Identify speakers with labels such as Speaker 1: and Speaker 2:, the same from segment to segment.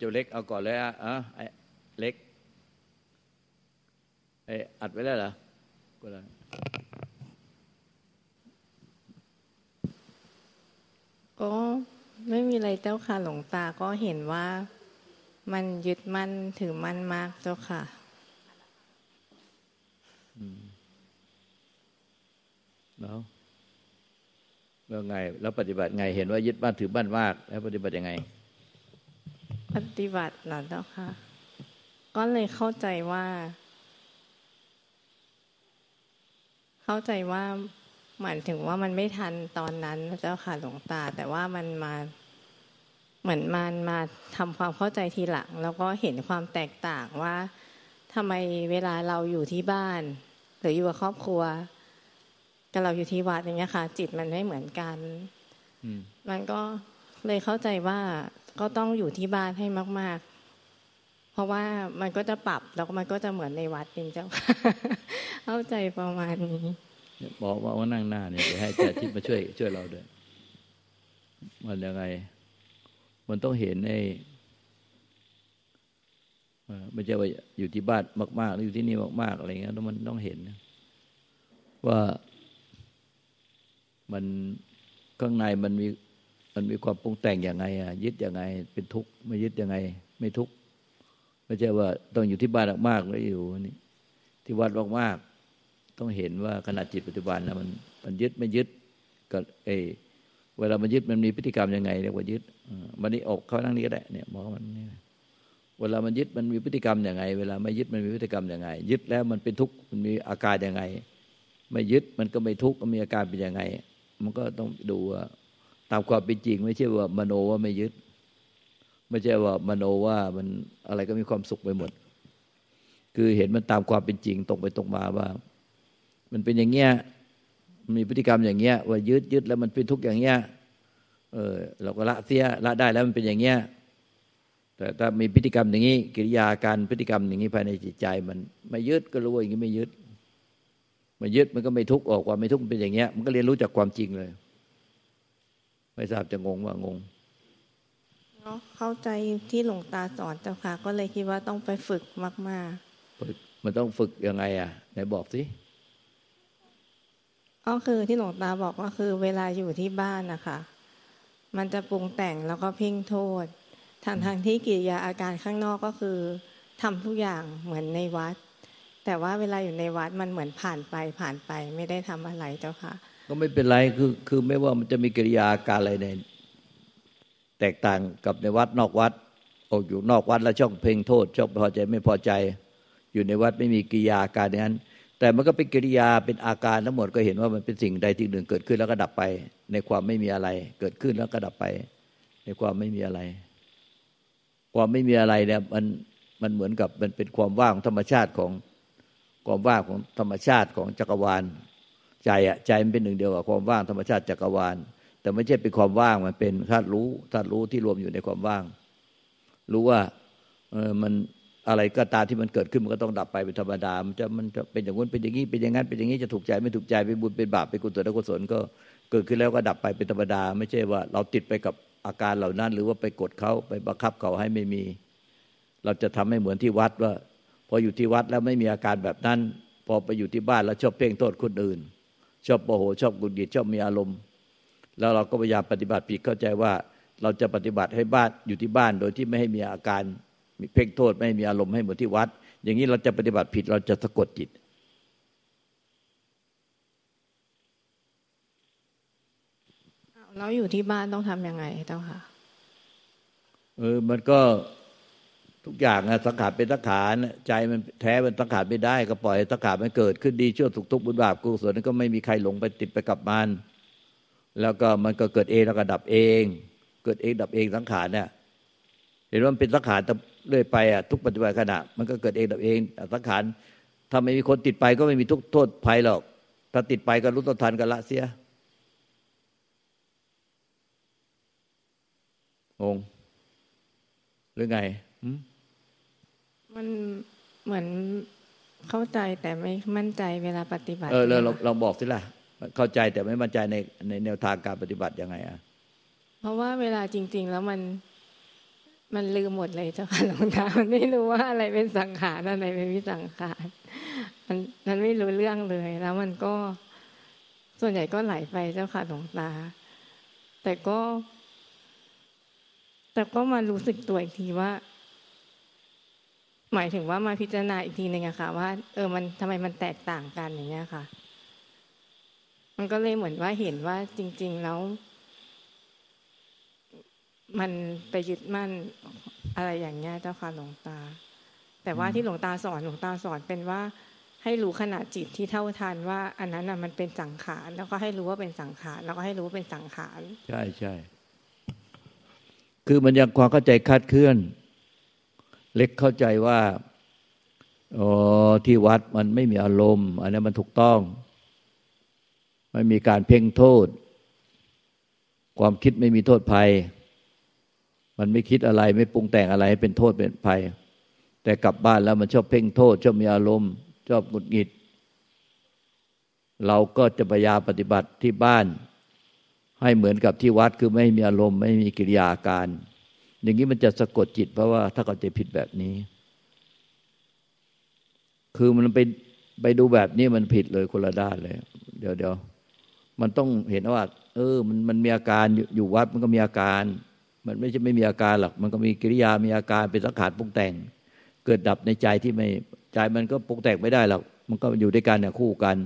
Speaker 1: เอาว่าไงเจ้าเล็กเอาก่อนเลยอะอะไอ้เล็กไอ้อัดไว้แล้วเหรอก็แล้ว
Speaker 2: ก็ไม่มีอะไรเจ้าค่ะ หลวงตาก็เห็นว่ามันยึดมั่นถือมั่นมากเจ้าค่ะ
Speaker 1: แล้วแล้วไง แล้วปฏิบัติไง เห็นว่ายึดมั่นถือมั่นมาก แล้วปฏิบัติยังไง
Speaker 2: ปฏิบัติหรอเจ้าค่ะ ก็เลยเข้าใจว่า เข้าใจว่าหมายถึงว่ามันไม่ทันตอนนั้นเจ้าค่ะหลวงตา แต่ว่ามันมาเหมือนมันมาทำความเข้าใจทีหลัง แล้วก็เห็นความแตกต่างว่าทำไมเวลาเราอยู่ที่บ้าน หรืออยู่กับครอบครัวกับเราอยู่ที่วัดอย่างเงี้ยค่ะ จิตมันไม่เหมือนกัน มันก็เลยเข้าใจว่า ก็ต้องอยู่ที่บ้านให้มาก ๆ เพราะว่ามันก็จะปรับแล้วมันก็จะเหมือนในวัดเป็นเจ้าเข้าใจประมาณนี้
Speaker 1: บอกว่านั่งหน้าเนี่ยให้แจ่ทิพมาช่วยช่วยเราด้วยมันยังไง มันต้องเห็นในไม่ใช่ว่าอยู่ที่บ้านมากๆหรืออยู่ที่นี่มาก ๆ อะไรเงี้ยมันต้องเห็น ว่ามันข้างในมันมี มันมีความปรุงแต่งอย่างไงอะยึดยังไง เป็นทุกข์ไม่ยึดยังไง ไม่ทุกข์ไม่ใช่ว่าต้องอยู่ที่บ้านมากๆแล้วอยู่นี่ที่วัดมากๆต้องเห็นว่าขณะจิตปัจจุบันนะมันมันยึดไม่ยึดก็เอเวลามันยึดมันมีพฤติกรรมยังไงเรียกว่ายึดมันนี่ออกเขานั่งนี้ก็ได้เนี่ยบอกมันนี่เวลามันยึดมันมีพฤติกรรมยังไง เวลาไม่ยึดมันมีพฤติกรรมยังไง ยึดแล้วมันเป็นทุกข์มันมีอาการยังไง ไม่ยึดมันก็ไม่ทุกข์มันมีอาการเป็นยังไง มันก็ต้องดูว่า ตามความเป็นจริง ไม่ใช่ว่ามโนว่าไม่ยึด ไม่ใช่ว่ามโนว่ามันอะไรก็มีความสุขไปหมด คือเห็นมันตามความเป็นจริงตรงไปตรงมาว่า มันเป็นอย่างเงี้ยมีพฤติกรรมอย่างเงี้ยว่ายึดยึดแล้วมันเป็นทุกข์อย่างเงี้ยเออเราก็ละเสียละได้แล้วมันเป็นอย่างเงี้ยแต่ถ้ามีพฤติกรรมอย่างนี้ กิริยาการพฤติกรรมอย่างนี้ภายในจิตใจ มันไม่ยึดก็รู้ว่าอย่างนี้ไม่ยึดไม่ยึดมันก็ไม่ทุกข์ออกว่าไม่ทุกข์เป็นอย่างเงี้ยมันก็เรียนรู้จากความจริงเลย ไม่ทราบจะงงว่างง
Speaker 2: เนาะเข้าใจที่หลวงตาสอนเจ้าค่ะ ก็เลยคิดว่าต้องไปฝึกมากๆ
Speaker 1: ฝึกมันต้องฝึกยังไงอะไหนบอกสิ
Speaker 2: ก็คือที่หลวงตาบอกว่าคือ เวลาอยู่ที่บ้านนะคะมันจะปรุงแต่งแล้วก็เพ่งโทษทางทางที่กิริยาอาการข้างนอกก็คือทำทุกอย่างเหมือนในวัด แต่ว่าเวลาอยู่ในวัดมันเหมือนผ่านไปผ่านไปไม่ได้ทำอะไรเจ้าค่ะ
Speaker 1: ก็ไม่เป็นไรคือคือไม่ว่ามันจะมีกิริยาการอะไรในแตกต่างกับในวัดนอกวัดออกอยู่นอกวัดแล้วชอบเพ่งโทษชอบพอใจไม่พอใจ อยู่ในวัดไม่มีกิริยาการนั้น แต่มันก็เป็นกิริยาเป็นอาการทั้งหมดก็เห็นว่ามันเป็นสิ่งใดที่หนึ่งเกิดขึ้นแล้วก็ดับไป ในความไม่มีอะไร เกิดขึ้นแล้วก็ดับไป ในความไม่มีอะไร ความไม่มีอะไรเนี่ยมันมันเหมือนกับมันเป็นความว่างธรรมชาติของความว่างของธรรมชาติของจักรวาล ใจอะใจมันเป็นหนึ่งเดียวกับความว่างธรรมชาติจักรวาล แต่ไม่ใช่เป็นความว่างมันเป็นธาตุรู้ธาตุรู้ที่รวมอยู่ในความว่าง รู้ว่าเออมันอะไรก็ตามที่มันเกิดขึ้นมันก็ต้องดับไปเป็นธรรมดา มันจะมันจะเป็นอย่างนู้นเป็นอย่างนี้เป็นอย่างนั้นเป็นอย่างนี้จะถูกใจไม่ถูกใจเป็นบุญเป็นบาปเป็นกุศลกุศลก็เกิดขึ้นแล้วก็ดับไปเป็นธรรมดา ไม่ใช่ว่า เราติดไปกับอาการเหล่านั้น หรือว่าไปกดเขาไปบังคับเขาให้ไม่มี เราจะทำให้เหมือนที่วัดว่า พออยู่ที่วัดแล้วไม่มีอาการแบบนั้น พอไปอยู่ที่บ้านแล้วชอบเพ่งโทษคนอื่น ชอบโมโหชอบกุดหงิดชอบมีอารมณ์ แล้วเราก็พยายามปฏิบัติผิดเข้าใจว่าเราจะปฏิบัติให้บ้านอยู่ที่บ้านโดยที่ไม่ให้มีอาการมีเพ่งโทษไม่ให้มีอารมณ์ให้เหมือนที่วัด อย่างนี้เราจะปฏิบัติผิดเราจะสะกดจิต
Speaker 2: เราอยู่ที่บ้านต้องทํำยังไงเจ้าค่ะ
Speaker 1: เออมันก็ ทุกอย่างอะสังขารเป็นสังขารใจมันแท้มันสังขารไม่ได้ ก็ปล่อยสังขารมันเกิดขึ้นดีชั่วสุขทุกบุญบาปกุศลนั้นก็ไม่มีใครหลงไปติดไปกับมัน แล้วก็มันก็เกิดเองแล้วก็ดับเอง เกิดเองดับเองสังขารเนี่ยเห็นว่ามันเป็นสังขารเรื่อยไปอะทุกปัจจุบันขณะ มันก็เกิดเองดับเองสังขารถ้าไม่มีคนติดไปก็ไม่มีทุกโทษภัยหรอก ถ้าติดไปก็รู้ต้นทันกันละเสียงงหรือไง
Speaker 2: มั นเหมือนเข้าใจแต่ไม่มั่นใจเวลาปฏิบัติ
Speaker 1: เออเราเราบอกสิล่ะ เข้าใจแต่ไม่มั่นใจในในแนวทางการปฏิบัติยังไงอะ
Speaker 2: เพราะว่าเวลาจริง ๆ แล้วมันมันลืมหมดเลยเจ้าค่ะหลวงตามันไม่รู้ว่าอะไรเป็นสังขารอะไรเป็นวิสังขารมันมันไม่รู้เรื่องเลย แล้วมันก็ส่วนใหญ่ก็ไหลไปเจ้าค่ะหลวงตา แต่ก็ แต่ก็มารู้สึกตัวอีกทีว่า หมายถึงว่ามาพิจารณาอีกทีหนึ่งอะค่ะ ว่าเออมันทำไมมันแตกต่างกันอย่างเงี้ยค่ะ มันก็เลยเหมือนว่าเห็นว่าจริง ๆแล้ว มันไปยึดมั่นอะไรอย่างเงี้ยเจ้าค่ะหลวงตา แต่ว่าที่หลวงตาสอนหลวงตาสอนเป็นว่า ให้รู้ขนาดจิตที่เท่าทันว่า อันนั้นอะมันเป็นสังขารแล้วก็ให้รู้ว่าเป็นสังขารแล้วก็ให้รู้ว่าเป็นสังขาร
Speaker 1: ใช่ใช่คือมันยังความเข้าใจคาดเคลื่อน เล็กเข้าใจว่าอ๋อที่วัดมันไม่มีอารมณ์ อันนี้มันถูกต้อง ไม่มีการเพ่งโทษ ความคิดไม่มีโทษภัย มันไม่คิดอะไรไม่ปรุงแต่งอะไรเป็นโทษเป็นภัย แต่กลับบ้านแล้วมันชอบเพ่งโทษ ชอบมีอารมณ์ ชอบหงุดหงิด เราก็จะพยายามปฏิบัติที่บ้าน ให้เหมือนกับที่วัดคือไม่มีอารมณ์ ไม่มีกิริยาการ อย่างนี้มันจะสะกดจิตเพราะว่าถ้าเขาจผิดแบบนี้ คือมันไปไปดูแบบนี้มันผิดเลยคนละด้านเลย เดี๋ยวเดี๋ยวมันต้องเห็นว่า เออ มันมันมีอาการอยู่วัดมันก็มีอาการ มันไม่ใช่ไม่มีอาการหรอกมันก็มีกิริยามีอาการเป็นสังขารปรุงแต่ง เกิดดับในใจที่ไม่ใจมันก็ปรุงแต่งไม่ได้หรอกมันก็อยู่ด้วยกันเนี่ยคู่กัน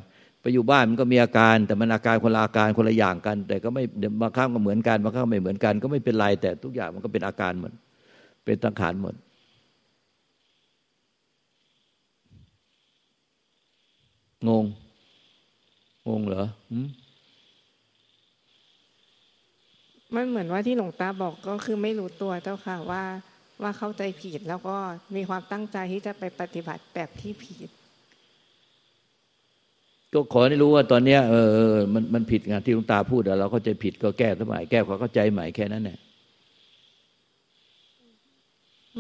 Speaker 1: ไปอยู่บ้านมันก็มีอาการแต่มันอาการคนละอาการคนละอย่างกัน แต่ก็ไม่บางครั้งก็เหมือนกันบางครั้งไม่เหมือนกัน ก็ไม่เป็นไรแต่ทุกอย่างมันก็เป็นอาการหมดเป็นสังขารหมดงง งงเหรอ
Speaker 2: มันเหมือนว่าที่หลวงตาบอกก็คือไม่รู้ตัวเจ้าค่ะว่าว่าเข้าใจผิดแล้วก็มีความตั้งใจที่จะไปปฏิบัติแบบที่ผิด
Speaker 1: ก็ขอให้รู้ว่าตอนเนี้ยเออมันมันผิดไงที่หลวงตาพูดเราเข้าใจผิดก็แก้สมัยแก้ความเข้าใจใหม่แค่นั้นแหละ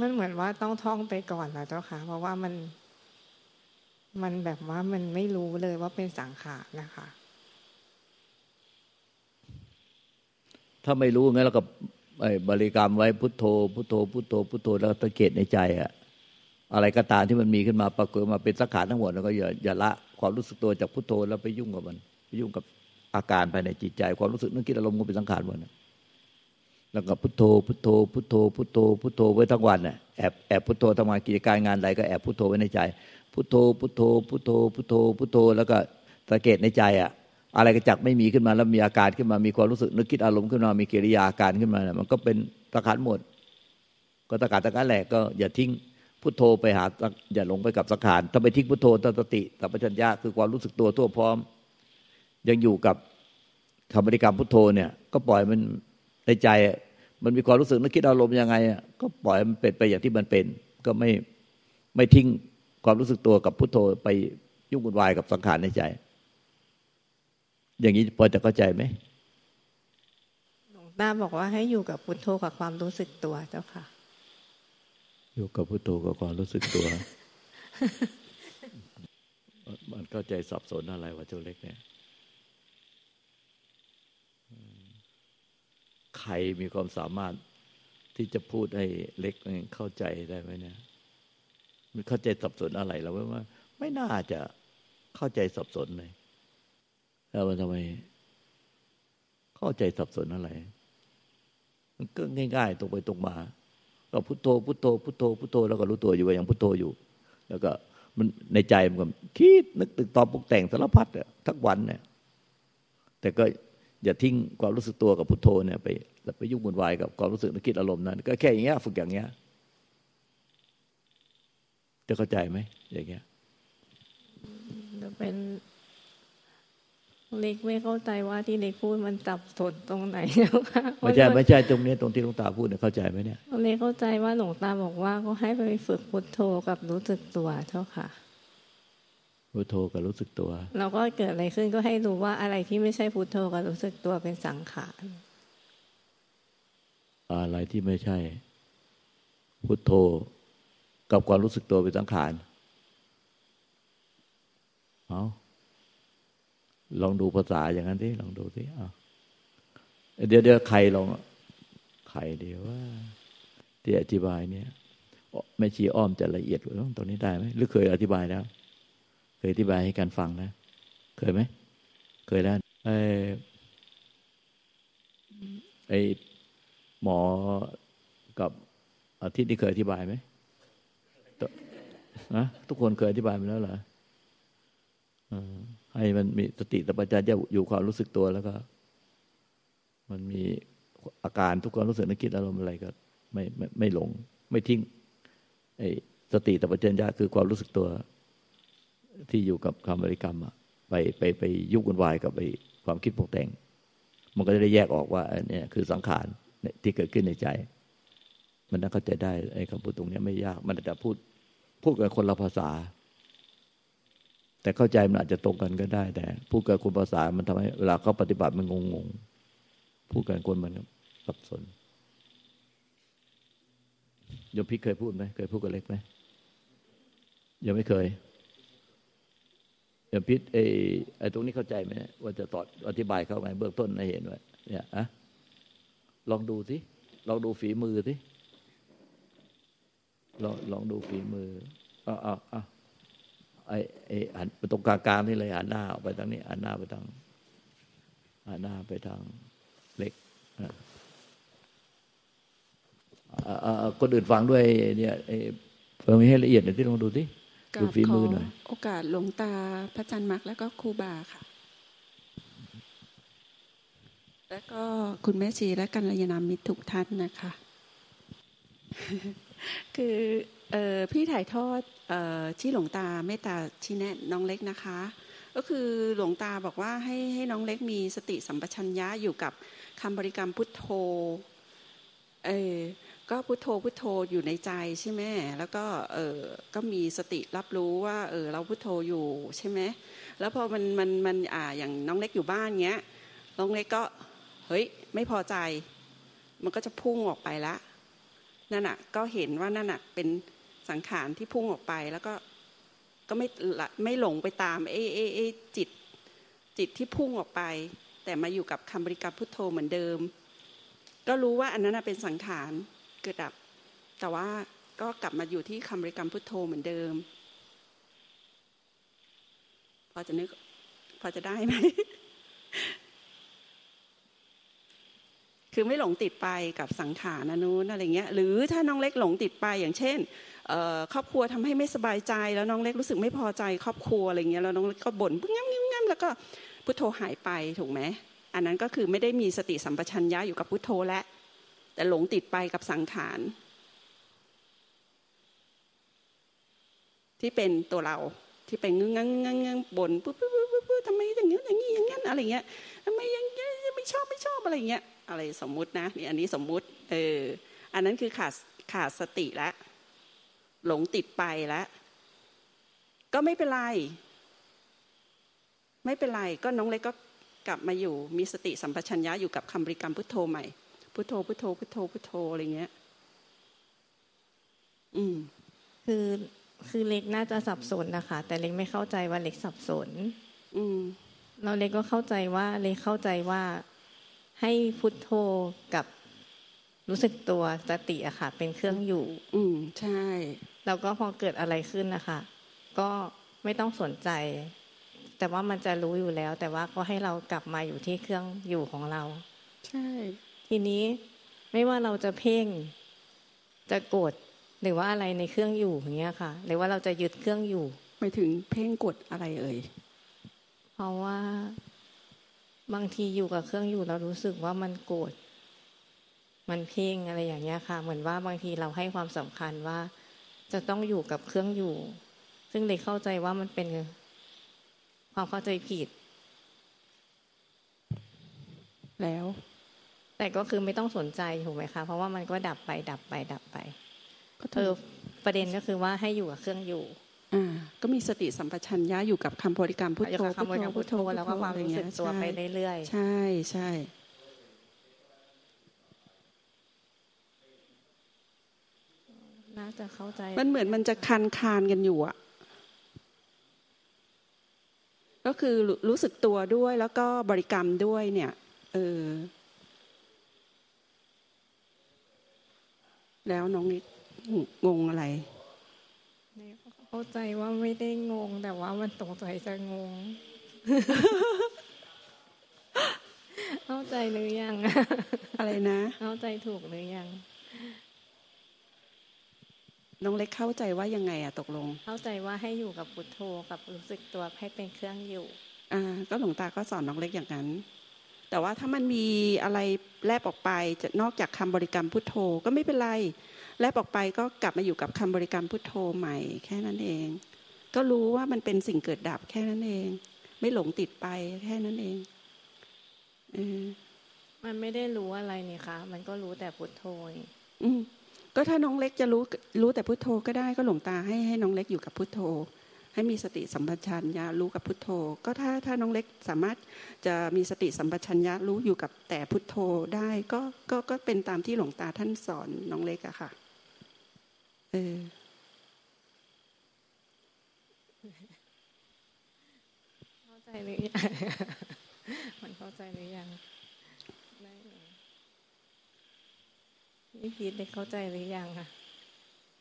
Speaker 2: มันเหมือนว่าต้องท่องไปก่อนนะเจ้าค่ะ เพราะว่ามัน มันแบบว่ามันไม่รู้เลยว่าเป็นสังขารนะคะ
Speaker 1: ถ้าไม่รู้งั้นเราก็บริกรรมไว้พุทโธ พุทโธ พุทโธ พุทโธแล้วตะเกียในใจอะอะไรก็ตามที่มันมีขึ้นมาปรากฏมาเป็นสังขารทั้งหมดแล้วก็อย่าอย่าละ ความรู้สึกตัวจากพุทโธแล้วไปยุ่งกับมัน ไปยุ่งกับอาการภายในจิตใจ ความรู้สึกนึกคิดอารมณ์ก็เป็นสังขารหมดแล้วก็พุทโธพุทโธพุทโธพุทโธพุทโธไว้ทั้งวันน่ะแอบแอบพุทโธทำงานกิจการงานใดก็แอบพุทโธไว้ในใจ พุทโธพุทโธพุทโธพุทโธพุทโธแล้วก็สังเกตในใจอะอะไรกระจักไม่มีขึ้นมาแล้วมีอาการขึ้นมามีความรู้สึกนึกคิดอารมณ์ขึ้นมามีกิริยาอาการขึ้นมาเนี่ยมันก็เป็นตะขันหมด ก็ตะการตะการแหลกก็อย่าทิ้ง พุทโธไปหาอย่าหลงไปกับสังขารถ้าไปทิ้งพุทโธตั้งสติสัมปชัญญะคือความรู้สึกตัวทั่วพร้อม ยังอยู่กับคำบริกรรมพุทโธเนี่ย ก็ปล่อยมันในใจ มันมีความรู้สึกนึกคิดอารมณ์ยังไง ก็ปล่อยมันเป็นไปอย่างที่มันเป็น ก็ไม่ไม่ทิ้งความรู้สึกตัวกับพุทโธไปยุ่งวุ่นวายกับสังขารในใจ อย่างนี้พอจะเข้าใจไหม
Speaker 2: หลวงตาบอกว่าให้อยู่กับพุทโธกับความรู้สึกตัวเจ้าค่ะ
Speaker 1: อยู่กับพุทโธกับความรู้สึกตัว มันเข้าใจสับสนอะไรวะเจ้าเล็กเนี่ยใครมีความสามารถที่จะพูดให้เล็กเข้าใจได้ไหมเนี่ย มันเข้าใจสับสนอะไรเราว่า ไม่น่าจะเข้าใจสับสนเลยแล้วมันทำไม เข้าใจสับสนอะไร มันก็ง่าย ๆ ตรงไปตรงมา ก็พุทโธพุทโธพุทโธพุทโธแล้วก็รู้ตัวอยู่ว่ายังพุทโธอยู่ แล้วก็มันในใจมันก็คิดนึกตึกตอบปรุกแต่งสารพัดอะทั้งวันเนี่ยแต่ก็อย่าทิ้งความรู้สึกตัวกับพุทโธเนี่ยไปไปยุ่งวุ่นวายกับความรู้สึกนึกคิดอารมณ์นั้น ก็แค่อย่างเงี้ยฝึกอย่างเงี้ยจะเข้าใจไหมอย่างเงี้ย
Speaker 2: จะเป็น เล็กไม่เข้าใจว่าที่เล็กพูดมันจับสนตรงไหนแล้วค่ะ
Speaker 1: ไม่ใช่ไม่ใช่ตรงนี้ตรงที่หลวงตาพูดเนี่ยเข้าใจไหมเนี่ย
Speaker 2: เล็กเข้าใจว่าหลวงตาบอกว่าก็ให้ไปฝึกพุทโธกับรู้สึกตัวเท่าค่ะ
Speaker 1: พุทโธกับรู้สึกตัว
Speaker 2: เราก็เกิดอะไรขึ้นก็ให้รู้ว่าอะไรที่ไม่ใช่พุทโธกับรู้สึกตัวเป็นสังขาร
Speaker 1: อะไรที่ไม่ใช่ พุทโธกับความรู้สึกตัวเป็นสังขารเอา ลองดูภาษาอย่างนั้นสิลองดูสิเดี๋ยวเดี๋ยวใครลองใครเดี๋ยวว่าที่อธิบายเนี่ยแม่ชีอ้อมจะละเอียดกว่าตรงนี้ได้ไหมหรือเคยอธิบายแล้ว เคยอธิบายให้การฟังนะ เคยไหมเคยแล้วไอ้ไอ้หมอกับอาทิตย์นี่เคยอธิบายไหมนะทุกคนเคยอธิบายมาแล้วเหรอ ให้มันมีสติสัมปชัญญะอยู่ความรู้สึกตัวแล้วก็ มันมีอาการทุกความรู้สึกนึกคิดอารมณ์อะไรก็ ไม่ไม่ไม่หลง ไม่ทิ้งไอ้สติสัมปชัญญะคือความรู้สึกตัว ที่อยู่กับคำบริกรรมอะไปไปไปยุกวุ่นวายกับไปความคิดปรุงแต่ง มันก็จะได้แยกออกว่าเนี่ยคือสังขารที่เกิดขึ้นในใจ มันน่าเข้าใจได้ไอ้คำพูดตรงนี้ไม่ยาก มันจะพูดพูดกับคนละภาษา แต่เข้าใจมันอาจจะตรงกันก็ได้ แต่พูดกับคนภาษามันทำให้เวลาเขาปฏิบัติมันงงงพูดกันคนมันสับสนยมพี่เคยพูดไหมเคยพูดกับเล็กไหมยังไม่เคยยมพิษไอ้ไอ้ตรงนี้เข้าใจไหมว่าจะตอดอธิบายเข้าไงเบื้องต้นให้เห็นว่าเนี่ยอะลองดูสิลองดูฝีมือสิลองลองดูฝีมืออ้าวอ้าว ไอ้ไอ้หันไปตรงกลางๆนี่เลยหันหน้าออกไปทางนี้หันหน้าไปทางหันหน้าไปทางเล็กคนอื่นฟังด้วยเนี่ยฟังให้ละเอียดหน่อยที่ลองดูสิดูฝีมือหน่อย
Speaker 3: โอกาสหลวงตาพระจันทร์มักแล้วก็ครูบาค่ะ แล้วก็คุณแม่ชีและกัลยาณมิตรทุกท่านนะคะ คือ อพี่ถ่ายทอดที่หลวงตาเมตตาชี้แนะน้องเล็กนะคะ ก็คือหลวงตาบอกว่าให้ให้น้องเล็กมีสติสัมปชัญญะอยู่กับคำบริกรรมพุทโธเออก็พุทโธพุทโธอยู่ในใจใช่ไหมแล้วก็เออก็มีสติรับรู้ว่าเออเราพุทโธอยู่ใช่ไหมแล้วพอมันมันมันอ่าอย่างน้องเล็กอยู่บ้านเงี้ยน้องเล็กก็เฮ้ยไม่พอใจ มันก็จะพุ่งออกไปละนั่นอะก็เห็นว่านั่นอะเป็น สังขารที่พุ่งออกไปแล้วก็ก็ไม่ไม่หลงไปตามเอเอเอจิต จิตที่พุ่งออกไป แต่มาอยู่กับคำบริกรรมพุทโธเหมือนเดิม ก็รู้ว่าอันนั้นเป็นสังขารเกิดดับ แต่ว่าก็กลับมาอยู่ที่คำบริกรรมพุทโธเหมือนเดิม พอจะนึกพอจะได้ไหมคือไม่หลงติดไปกับสังขารนะนู้นอะไรเงี้ย หรือถ้าน้องเล็กหลงติดไปอย่างเช่น ครอบครัวทำให้ไม่สบายใจ แล้วน้องเล็กรู้สึกไม่พอใจครอบครัวอะไรเงี้ยแล้วน้องเล็กก็บ่นเงั้มงั้มแล้วก็พุทโธหายไปถูกไหมอันนั้นก็คือไม่ได้มีสติสัมปชัญญะอยู่กับพุทโธและ แต่หลงติดไปกับสังขารที่เป็นตัวเราที่เป็นงึ้งงังงังงังบ่นปุ๊บปุ๊บปุ๊บปุ๊บทำไมอย่างนี้อย่างนี้อย่างนั้นอะไรเงี้ยทำไมยังไม่ชอบไม่ชอบอะไรเงี้ยอะไรสมมุตินะนี่อันนี้สมมุติเอออันนั้นคือขาดขาดสติแล้ว หลงติดไปแล้วก็ไม่เป็นไร ไม่เป็นไร ก็น้องเล็กก็กลับมาอยู่ มีสติสัมปชัญญะอยู่กับคำบริกรรมพุทโธใหม่พุทโธพุทโธพุทโธพุทโธอะไรเงี้ย อืม
Speaker 2: คือคือเล็กน่าจะสับสนนะคะ แต่เล็กไม่เข้าใจว่าเล็กสับสน
Speaker 3: อืม
Speaker 2: เราเล็กก็เข้าใจว่าเล็กเข้าใจว่าให้พุทโธกับรู้สึกตัวสติอะค่ะ เป็นเครื่องอยู่
Speaker 3: อืมใช่
Speaker 2: แล้วก็พอเกิดอะไรขึ้นนะคะ ก็ไม่ต้องสนใจ แต่ว่ามันจะรู้อยู่แล้ว แต่ว่าก็ให้เรากลับมาอยู่ที่เครื่องอยู่ของเรา
Speaker 3: ใช่
Speaker 2: ทีนี้ไม่ว่าเราจะเพ่ง จะกดหรือว่าอะไรในเครื่องอยู่อย่างเงี้ยค่ะ หรือว่าเราจะยึดเครื่องอยู่
Speaker 3: หมายถึงเพ่งกดอะไรเอ่ย
Speaker 2: เพราะว่าบางทีอยู่กับเครื่องอยู่เรารู้สึกว่ามันโกรธมันเพ่งอะไรอย่างเงี้ยค่ะ เหมือนว่าบางทีเราให้ความสำคัญว่า จะต้องอยู่กับเครื่องอยู่ ซึ่งเลยเข้าใจว่ามันเป็นความเข้าใจผิด
Speaker 3: แล้ว
Speaker 2: แต่ก็คือไม่ต้องสนใจถูกไหมคะ เพราะว่ามันก็ดับไป ดับไป ดับไป ก็เธอประเด็นก็คือว่าให้อยู่กับเครื่องอยู่
Speaker 3: อ่าก็มีสติสัมปชัญญะอยู่กับคำบริกรรมพุทโธ
Speaker 2: พุทโธพุทโธแล้วก็ความรู้สึกตัวไปเรื่อย
Speaker 3: ๆใช่ใช่
Speaker 2: น่าจะเข้าใจ
Speaker 3: มันเหมือนมันจะคันคานกันอยู่อะก็คือรู้สึกตัวด้วยแล้วก็บริกรรมด้วยเนี่ย เออ แล้วน้องนิดงงอะไร
Speaker 2: เข้าใจว่าไม่ได้งง แต่ว่ามันตกใจจะงง เข้าใจหรือยัง
Speaker 3: อะไรนะ
Speaker 2: เข้าใจถูกหรือยัง
Speaker 3: น้องเล็กเข้าใจว่ายังไงอะตกลง
Speaker 2: เข้าใจว่าให้อยู่กับพุทโธกับรู้สึกตัวให้เป็นเครื่องอยู่
Speaker 3: อ่า ก็หลวงตาก็สอนน้องเล็กอย่างนั้น แต่ว่าถ้ามันมีอะไรแลบออกไปจะนอกจากคำบริกรรมพุทโธก็ไม่เป็นไร แลบออกไปก็กลับมาอยู่กับคำบริกรรมพุทโธใหม่ แค่นั้นเอง ก็รู้ว่ามันเป็นสิ่งเกิดดับแค่นั้นเอง ไม่หลงติดไปแค่นั้นเอง
Speaker 2: อมันไม่ได้รู้อะไรนี่คะมันก็รู้แต่พุทโธ
Speaker 3: อืม ก็ถ้าน้องเล็กจะรู้รู้แต่พุทโธก็ได้ก็หลวงตาให้ให้น้องเล็กอยู่กับพุทโธ ให้มีสติสัมปชัญญะรู้กับพุทโธ ก็ถ้าถ้าน้องเล็กสามารถจะมีสติสัมปชัญญะรู้อยู่กับแต่พุทโธได้ก็ก็ก็เป็นตามที่หลวงตาท่านสอนน้องเล็กอะค่ะเออ
Speaker 2: เข้าใจหรือยังมันเข้าใจหรือยัง พี่พีทได้เข้าใจหรือยังคะ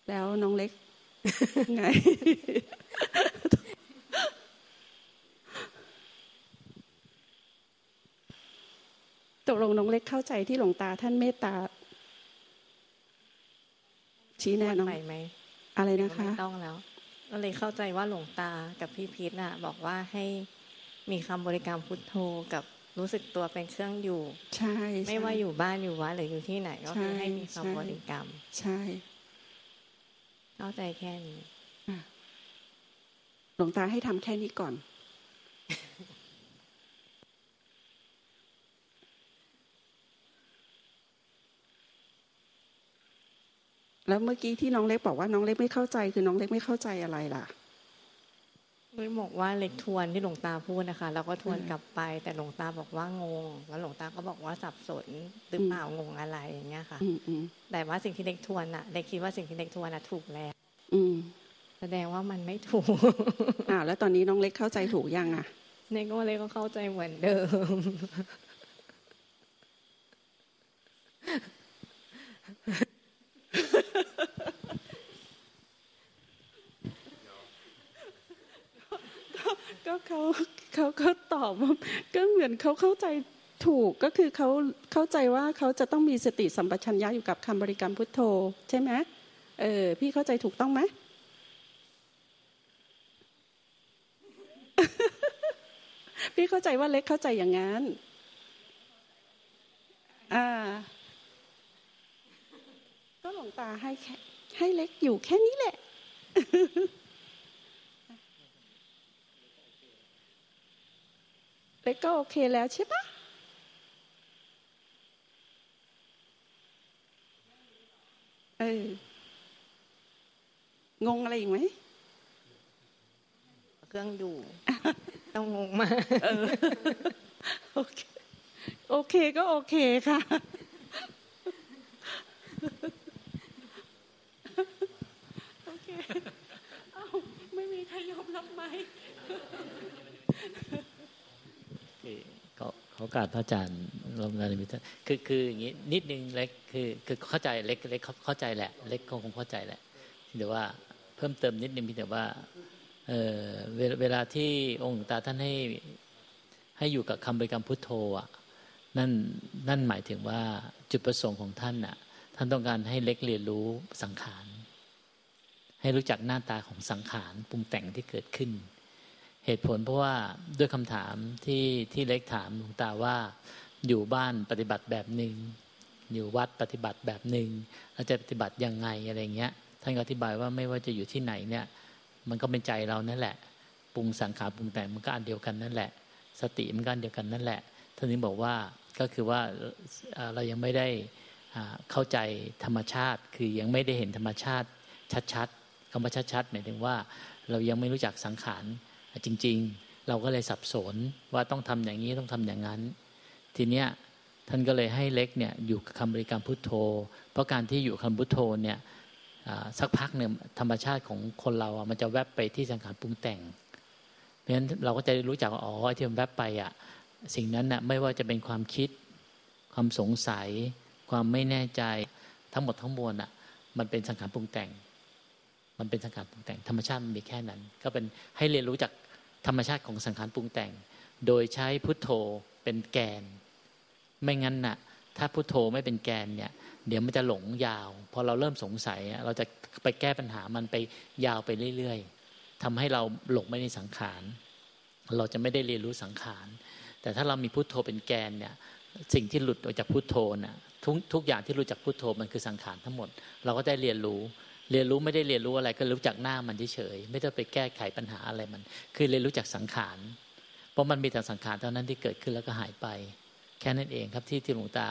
Speaker 3: แล้วน้องเล็กไง ตกลงน้องเล็กเข้าใจที่หลวงตาท่านเมตตา ชี้แนะน้องไหมอะไรนะคะ
Speaker 2: ไม่ต้องแล้วก็เลยเข้าใจว่าหลวงตากับพี่พีทน่ะ บอกว่าให้มีคำบริกรรมพุทโธกับ รู้สึกตัวเป็นเครื่องอยู่
Speaker 3: ใช่
Speaker 2: ไม่ว่าอยู่บ้านอยู่วัดหรืออยู่ที่ไหนก็คือให้มีคำบริกรรม
Speaker 3: ใช่
Speaker 2: เข้าใจแค่นี้
Speaker 3: หลวงตาให้ทำแค่นี้ก่อนแล้วเมื่อกี้ที่น้องเล็กบอกว่าน้องเล็กไม่เข้าใจคือน้องเล็กไม่เข้าใจอะไรล่ะ
Speaker 2: ไม่บอกว่าเล็กทวนที่หลวงตาพูดนะคะแล้วก็ทวนกลับไป แต่หลวงตาบอกว่างง แล้วหลวงตาก็บอกว่าสับสนหรือเปล่างงอะไรอย่างเงี้ยค่ะแต่ว่าสิ่งที่เล็กทวนอะเล็กคิดว่าสิ่งที่เล็กทวนอะถูกแล้วแสดงว่ามันไม่ถูก
Speaker 3: อ่าแล้วตอนนี้น้องเล็กเข้าใจถูกยังอะ
Speaker 2: เล็กก็เล็กก็เข้าใจเหมือนเดิม
Speaker 3: ก็เขาเขาก็ตอบว่าก็เหมือนเขาเข้าใจถูกก็คือเขาเข้าใจว่าเขาจะต้องมีสติสัมปชัญญะอยู่กับคำบริกรรมพุทโธ ใช่ไหมเออพี่เข้าใจถูกต้องไหมพี่เข้าใจว่าเล็กเข้าใจอย่างนั้นอ่าก็หลวงตาให้ให้เล็กอยู่แค่นี้แหละ เล็กก็โอเคแล้วใช่ปะเอองงอะไรอีกไหม
Speaker 2: เครื่องดูต้องงงมา
Speaker 3: โอเคโอเคก็โอเคค่ะ โอเค เอ้า ไม่มีใครยอมรับไหม
Speaker 4: เขาเขาการพระอาจารย์รมงานมิตรคือคืออย่างนี้นิดนึงเล็กคือคือเข้าใจเล็กเล็กเข้าใจแหละ เล็กคงเข้าใจแหละแต่ว่าเพิ่มเติมนิดนึงพี่แต่ว่าเออเวลาที่องค์ตาท่านให้ให้อยู่กับคำบริกรรมพุทโธอะนั่นนั่นหมายถึงว่าจุดประสงค์ของท่านอะ ท่านต้องการให้เล็กเรียนรู้สังขาร ให้รู้จักหน้าตาของสังขารปรุงแต่งที่เกิดขึ้น เหตุผลเพราะว่าด้วยคำถามที่ที่เล็กถามหลวงตาว่าอยู่บ้านปฏิบัติแบบหนึ่งอยู่วัดปฏิบัติแบบหนึ่งเราจะปฏิบัติยังไงอะไรเงี้ยท่านก็อธิบายว่าไม่ว่าจะอยู่ที่ไหนเนี่ย มันก็เป็นใจเรานั่นแหละปรุงสังขารปรุงแต่งมันก็อันเดียวกันนั่นแหละ สติมันก็อันเดียวกันนั่นแหละท่านนี้บอกว่าก็คือว่าเรายังไม่ได้เข้าใจธรรมชาติ คือยังไม่ได้เห็นธรรมชาติชัดๆคำว่าชัดๆหมายถึงว่า เรายังไม่รู้จักสังขาร จริง ๆ เราก็เลยสับสนว่าต้องทำอย่างนี้ต้องทำอย่างนั้น ทีเนี้ยท่านก็เลยให้เล็กเนี่ยอยู่กับคำบริกรรมพุทโธ เพราะการที่อยู่คำพุทโธเนี่ยสักพักหนึ่งธรรมชาติของคนเราอะมันจะแวบไปที่สังขารปรุงแต่ง เพราะฉะนั้นเราก็จะรู้จักว่าอ๋อที่มันแวบไปอะสิ่งนั้นน่ะไม่ว่าจะเป็นความคิด ความสงสัย ความไม่แน่ใจทั้งหมดทั้งมวลอะมันเป็นสังขารปรุงแต่ง มันเป็นสังขารปรุงแต่ง ธรรมชาติมันมีแค่นั้น ก็เป็นให้เรียนรู้จาก ธรรมชาติของสังขารปรุงแต่ง โดยใช้พุทโธเป็นแกน ไม่งั้นน่ะ ถ้าพุทโธไม่เป็นแกนเนี่ย เดี๋ยวมันจะหลงยาว พอเราเริ่มสงสัย เราจะไปแก้ปัญหามันไปยาวไปเรื่อยๆทำให้เราหลงไม่ในสังขาร เราจะไม่ได้เรียนรู้สังขาร แต่ถ้าเรามีพุทโธเป็นแกนเนี่ยสิ่งที่หลุดออกจากพุทโธน่ะทุกทุกอย่างที่รู้จักพุทโธมันคือสังขารทั้งหมด เราก็ได้เรียนรู้ เรียนรู้ไม่ได้เรียนรู้อะไรก็รู้จักหน้ามันเฉยๆไม่ต้องไปแก้ไขปัญหาอะไรมัน คือเรียนรู้จักสังขารเพราะมันมีแต่สังขารเท่านั้นที่เกิดขึ้นแล้วก็หายไป แค่นั้นเองครับที่ที่หลวงตา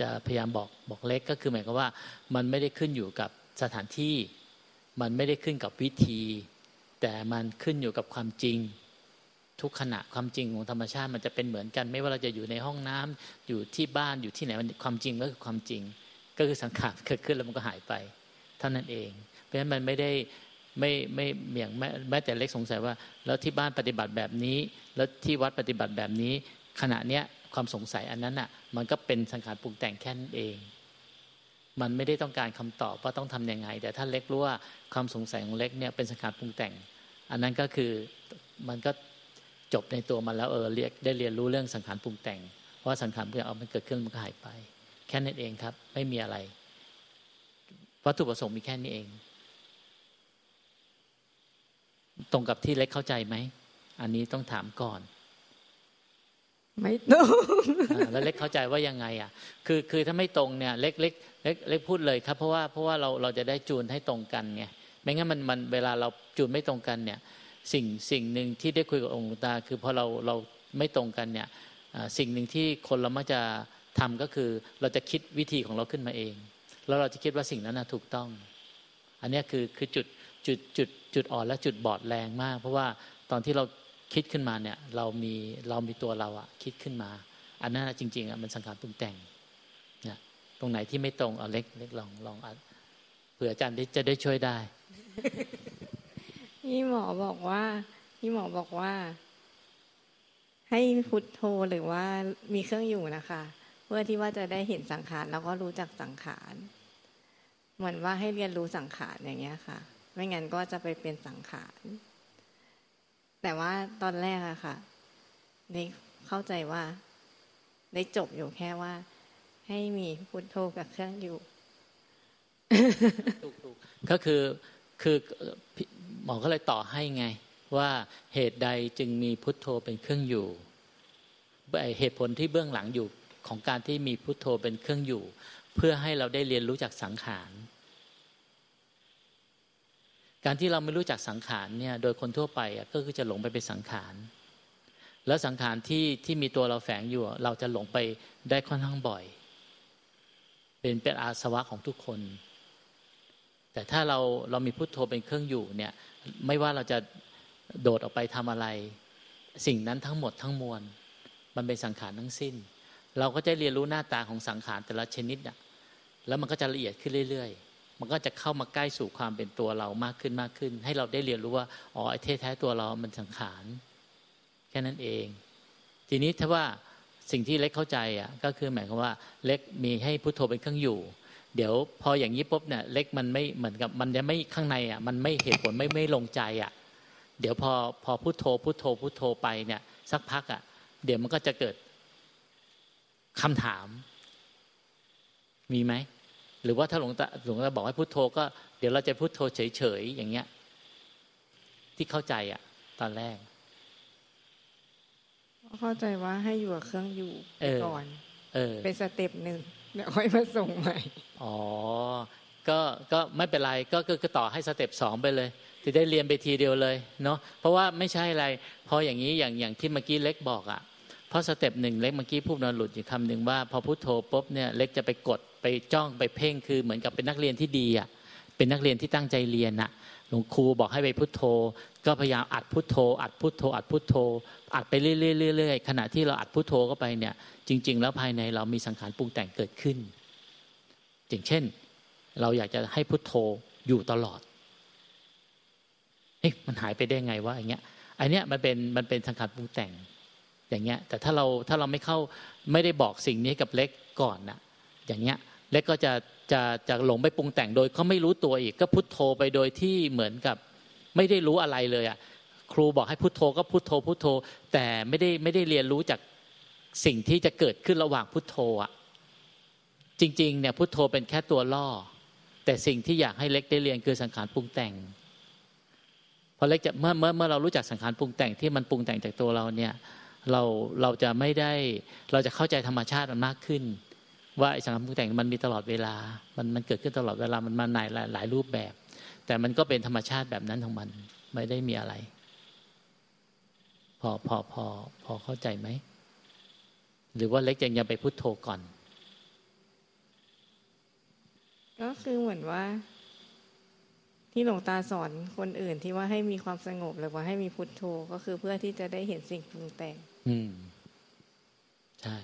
Speaker 4: จะพยายามบอกบอกเล็กก็คือหมายความว่า มันไม่ได้ขึ้นอยู่กับสถานที่ มันไม่ได้ขึ้นกับวิธี แต่มันขึ้นอยู่กับความจริง ทุกขณะความจริงของธรรมชาติมันจะเป็นเหมือนกัน ไม่ว่าเราจะอยู่ในห้องน้ำอยู่ที่บ้านอยู่ที่ไหนมันความจริงก็คือความจริง ก็คือสังขารเกิดขึ้นแล้วมันก็หายไป เท่านั้นเอง เพราะฉะนั้นมันไม่ได้ไม่ไม่เมี่ยงแม้แม้แต่เล็กสงสัยว่า แล้วที่บ้านปฏิบัติแบบนี้ แล้วที่วัดปฏิบัติแบบนี้ ขณะเนี้ยความสงสัยอันนั้นอะ มันก็เป็นสังขารปรุงแต่งแค่นั้นเอง มันไม่ได้ต้องการคำตอบว่าต้องทํำยังไง แต่ถ้าเล็กรู้ว่าความสงสัยของเล็กเนี่ยเป็นสังขารปรุงแต่ง อันนั้นก็คือมันก็จบในตัวมันแล้วเออเรียกได้เรียนรู้เรื่องสังขารปรุงแต่งเพราะสังขารปรุงแต่งเอามันเกิดขึ้นมันก็หายไป แค่นั้นเองครับ ไม่มีอะไร วัตถุประสงค์มีแค่นี้เอง ตรงกับที่เล็กเข้าใจไหม อันนี้ต้องถามก่อน
Speaker 2: ไม่ตรง
Speaker 4: แล้วเล็กเข้าใจว่ายังไง อะ คือคือถ้าไม่ตรงเนี่ยเล็กเล็กเล็กเล็กพูดเลยครับ เพราะว่าเพราะว่าเราเราจะได้จูนให้ตรงกันไงไม่งั้นมันมันเวลาเราจูนไม่ตรงกันเนี่ย สิ่งสิ่งหนึ่งที่ได้คุยกับองค์ตา คือพอเราเราไม่ตรงกันเนี่ยสิ่งหนึ่งที่คนเรามักจะทำก็คือเราจะคิดวิธีของเราขึ้นมาเอง แล้วเราจะคิดว่าสิ่งนั้นนะถูกต้อง อันนี้คือคือจุดจุดจุดจุดอ่อนและจุดบอดแรงมาก เพราะว่าตอนที่เราคิดขึ้นมาเนี่ย เรามีเรามีตัวเราอะคิดขึ้นมา อันนั้นจริงๆอะมันสังขารปรุงแต่งเนี่ยตรงไหนที่ไม่ตรงเอาเล็กเล็กลองลองเผื่ออาจารย์จะได้ช่วยได้
Speaker 2: พี่หมอบอกว่าพี่หมอบอกว่า ให้พุทโธหรือว่ามีเครื่องอยู่นะคะ เพื่อที่ว่าจะได้เห็นสังขารแล้วก็รู้จักสังขาร เหมือนว่าให้เรียนรู้สังขารอย่างเงี้ยค่ะ ไม่งั้นก็จะไปเป็นสังขาร แต่ว่าตอนแรกอะค่ะได้เข้าใจว่า ได้จบอยู่แค่ว่า ให้มีพุทโธกับเครื่องอยู่
Speaker 4: ก็คือคือหมอก็เลยต่อให้ไง ว่าเหตุใดจึงมีพุทโธเป็นเครื่องอยู่เหตุผลที่เบื้องหลังอยู่ของการที่มีพุทโธเป็นเครื่องอยู่ เพื่อให้เราได้เรียนรู้จากสังขาร การที่เราไม่รู้จักสังขารเนี่ยโดยคนทั่วไปก็คือจะหลงไปเป็นสังขาร แล้วสังขารที่ที่มีตัวเราแฝงอยู่ เราจะหลงไปได้ค่อนข้างบ่อย เป็นเป็นอาสวะของทุกคน แต่ถ้าเราเรามีพุทโธเป็นเครื่องอยู่เนี่ยไม่ว่าเราจะโดดออกไปทำอะไร สิ่งนั้นทั้งหมดทั้งมวลมันเป็นสังขารทั้งสิ้น เราก็จะเรียนรู้หน้าตาของสังขารแต่ละชนิดอะแล้วมันก็จะละเอียดขึ้นเรื่อย ๆ มันก็จะเข้ามาใกล้สู่ความเป็นตัวเรามากขึ้นมากขึ้น ให้เราได้เรียนรู้ว่าอ๋อไอ้เทแท้ตัวเรา มันสังขารแค่นั้นเอง ทีนี้ถ้าว่าสิ่งที่เล็กเข้าใจอะก็คือหมายความว่าเล็กมีให้พุทโธเป็นเครื่องอยู่ เดี๋ยวพออย่างนี้ปุ๊บเนี่ยเล็กมันไม่เหมือนกับมันจะไม่ข้างในอะมันไม่เหตุผลไม่ไม่ลงใจอะเดี๋ยวพอพอพุทโธพุทโธพุทโธไปเนี่ยสักพักอะเดี๋ยวมันก็จะเกิด คำถาม มีไหม หรือว่าถ้าหลวงตาหลวงตาบอกให้พุโทโธก็เดี๋ยวเราจะพุโทโธเฉยๆอย่างเงี้ย ที่เข้าใจอะตอนแรก
Speaker 2: เข้าใจว่าให้อยู่กับเครื่องอยู่ก่อน
Speaker 4: เออ
Speaker 2: เป็นสเต็ปหนึ่งเดี๋ยวค่อยมาส่งใหม่
Speaker 4: อ๋อ ก็ ก็ไม่เป็นไร ก็คือต่อให้ step สองไปเลยจะได้เรียนไปทีเดียวเลย เนาะ เพราะว่าไม่ใช่อะไร พออย่างนี้ อย่าง อย่างที่เมื่อกี้เล็กบอกอะ่ะ เพราะ step หนึ่งเล็กเมื่อกี้พูดนอนหลุดอยู่คำหนึ่งว่า พอพุทโธปุ๊บเนี่ยเล็กจะไปกดไปจ้องไปเพ่งคือเหมือนกับเป็นนักเรียนที่ดีอะ่ะเป็นนักเรียนที่ตั้งใจเรียนอะ่ะหลวงครูบอกให้ไปพุทโธ ก็พยายามอัดพุโทโธ อัดพุโทโธ อัดพุโทโธ อัดไปเรื่อยๆขณะที่เราอัดพุทโธเข้าไปเนี่ย จริง ๆ แล้วภายในเรามีสังขารปรุงแต่งเกิดขึ้นอย่างเช่น เราอยากจะให้พุทโธอยู่ตลอดเฮ้ยมันหายไปได้ไงวะอย่างเงี้ยอันเนี้ยมันเป็นมันเป็นสังขารปรุงแต่ง อย่างเงี้ยแต่ถ้าเราถ้าเราไม่เข้าไม่ได้บอกสิ่งนี้กับเล็กก่อนนะอย่างเงี้ยเล็กก็จะจะจะหลงไปปรุงแต่งโดยเขาไม่รู้ตัวอีกก็พุทโธไปโดยที่เหมือนกับไม่ได้รู้อะไรเลยอะครูบอกให้พุทโธก็พุทโธพุทโธ แต่ไม่ได้ไม่ได้เรียนรู้จากสิ่งที่จะเกิดขึ้นระหว่างพุทโธอะจริงๆเนี่ยพุทโธเป็นแค่ตัวล่อ แต่สิ่งที่อยากให้เล็กได้เรียนคือสังขารปรุงแต่งพอเล็กจะเมื่อเมื่อเมื่อเรารู้จักสังขารปรุงแต่งที่มันปรุงแต่งจากตัวเราเนี่ย เราเราจะไม่ได้เราจะเข้าใจธรรมชาติมันมากขึ้น ว่าไอ้สังขารปรุงแต่งมันมีตลอดเวลา มันมันเกิดขึ้นตลอดเวลามันมาหลายหลายรูปแบบ แต่มันก็เป็นธรรมชาติแบบนั้นของมันไม่ได้มีอะไร พอพอพอพอเข้าใจไหมหรือว่าเล็กยังยังไปพุโทโธก่อน
Speaker 2: ก็คือเหมือนว่า ที่หลวงตาสอนคนอื่นที่ว่าให้มีความสงบหรือว่าให้มีพุทโธก็คือเพื่อที่จะได้เห็นสิ่งปรุงแต่ง
Speaker 4: อืม ใช่